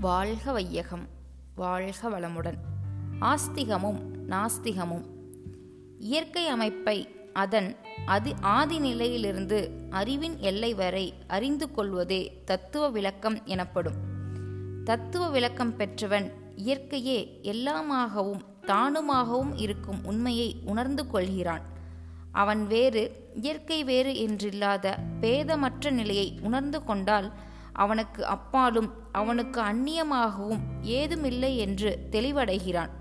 வாழ்க வையகம் வாழ்க வளமுடன். ஆஸ்திகமும் நாஸ்திகமும். இயற்கை அமைப்பை அதன் அது ஆதி நிலையிலிருந்து அறிவின் எல்லை வரை அறிந்து கொள்வதே தத்துவ விளக்கம் எனப்படும். தத்துவ விளக்கம் பெற்றவன் இயற்கையே எல்லாமாகவும் தானுமாகவும் இருக்கும் உண்மையை உணர்ந்து கொள்கிறான். அவன் வேறு இயற்கை வேறு என்றில்லாத பேதமற்ற நிலையை உணர்ந்து கொண்டால் அவனுக்கு அப்பாலும் அவனுக்கு அந்நியமாகவும் ஏதுமில்லை என்று தெளிவடைகிறான்.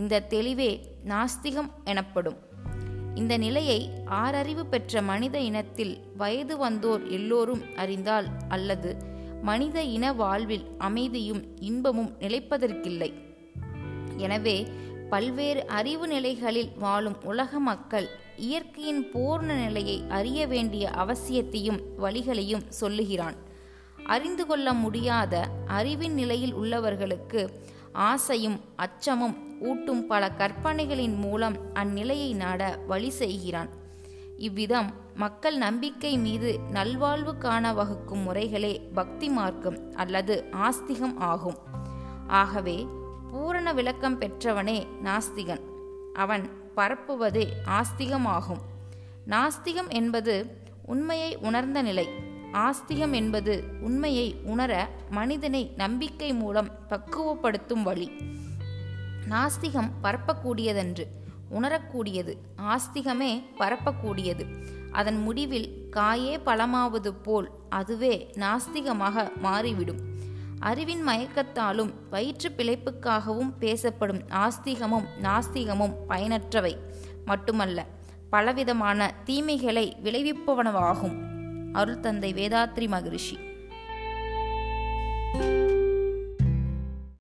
இந்த தெளிவே நாஸ்திகம் எனப்படும். இந்த நிலையை ஆறறிவு பெற்ற மனித இனத்தில் வயது வந்தோர் எல்லோரும் அறிந்தால் அல்லது மனித இன வாழ்வில் அமைதியும் இன்பமும் நிலைப்பதற்கில்லை. எனவே பல்வேறு அறிவு நிலைகளில் வாழும் உலக மக்கள் இயற்கையின் பூர்ண நிலையை அறிய வேண்டிய அவசியத்தையும் வழிகளையும் சொல்லுகிறான். அறிந்து கொள்ள முடியாத அறிவின் நிலையில் உள்ளவர்களுக்கு ஆசையும் அச்சமும் ஊட்டும் பல கற்பனைகளின் மூலம் அந்நிலையை நாட வழி செய்கிறான். இவ்விதம் மக்கள் நம்பிக்கை மீது நல்வாழ்வு காண வகுக்கும் முறைகளே பக்தி மார்க்கம் அல்லது ஆஸ்திகம் ஆகும். ஆகவே பூரண விளக்கம் பெற்றவனே நாஸ்திகன். அவன் பரப்புவதே ஆஸ்திகமாகும். நாஸ்திகம் என்பது உண்மையை உணர்ந்த நிலை. ஆஸ்திகம் என்பது உண்மையை உணர மனிதனை நம்பிக்கை மூலம் பக்குவப்படுத்தும் வழி. நாஸ்திகம் பரப்பக்கூடியதன்று உணரக்கூடியது. ஆஸ்திகமே பரப்பக்கூடியது. அதன் முடிவில் காயே பழமாவது போல் அதுவே நாஸ்திகமாக மாறிவிடும். அறிவின் மயக்கத்தாலும் வயிற்று பிழைப்புக்காகவும் பேசப்படும் ஆஸ்திகமும் நாஸ்திகமும் பயனற்றவை. மட்டுமல்ல பலவிதமான தீமைகளை விளைவிப்பவனவாகும். அருள் தந்தை வேதாத்ரி மகரிஷி.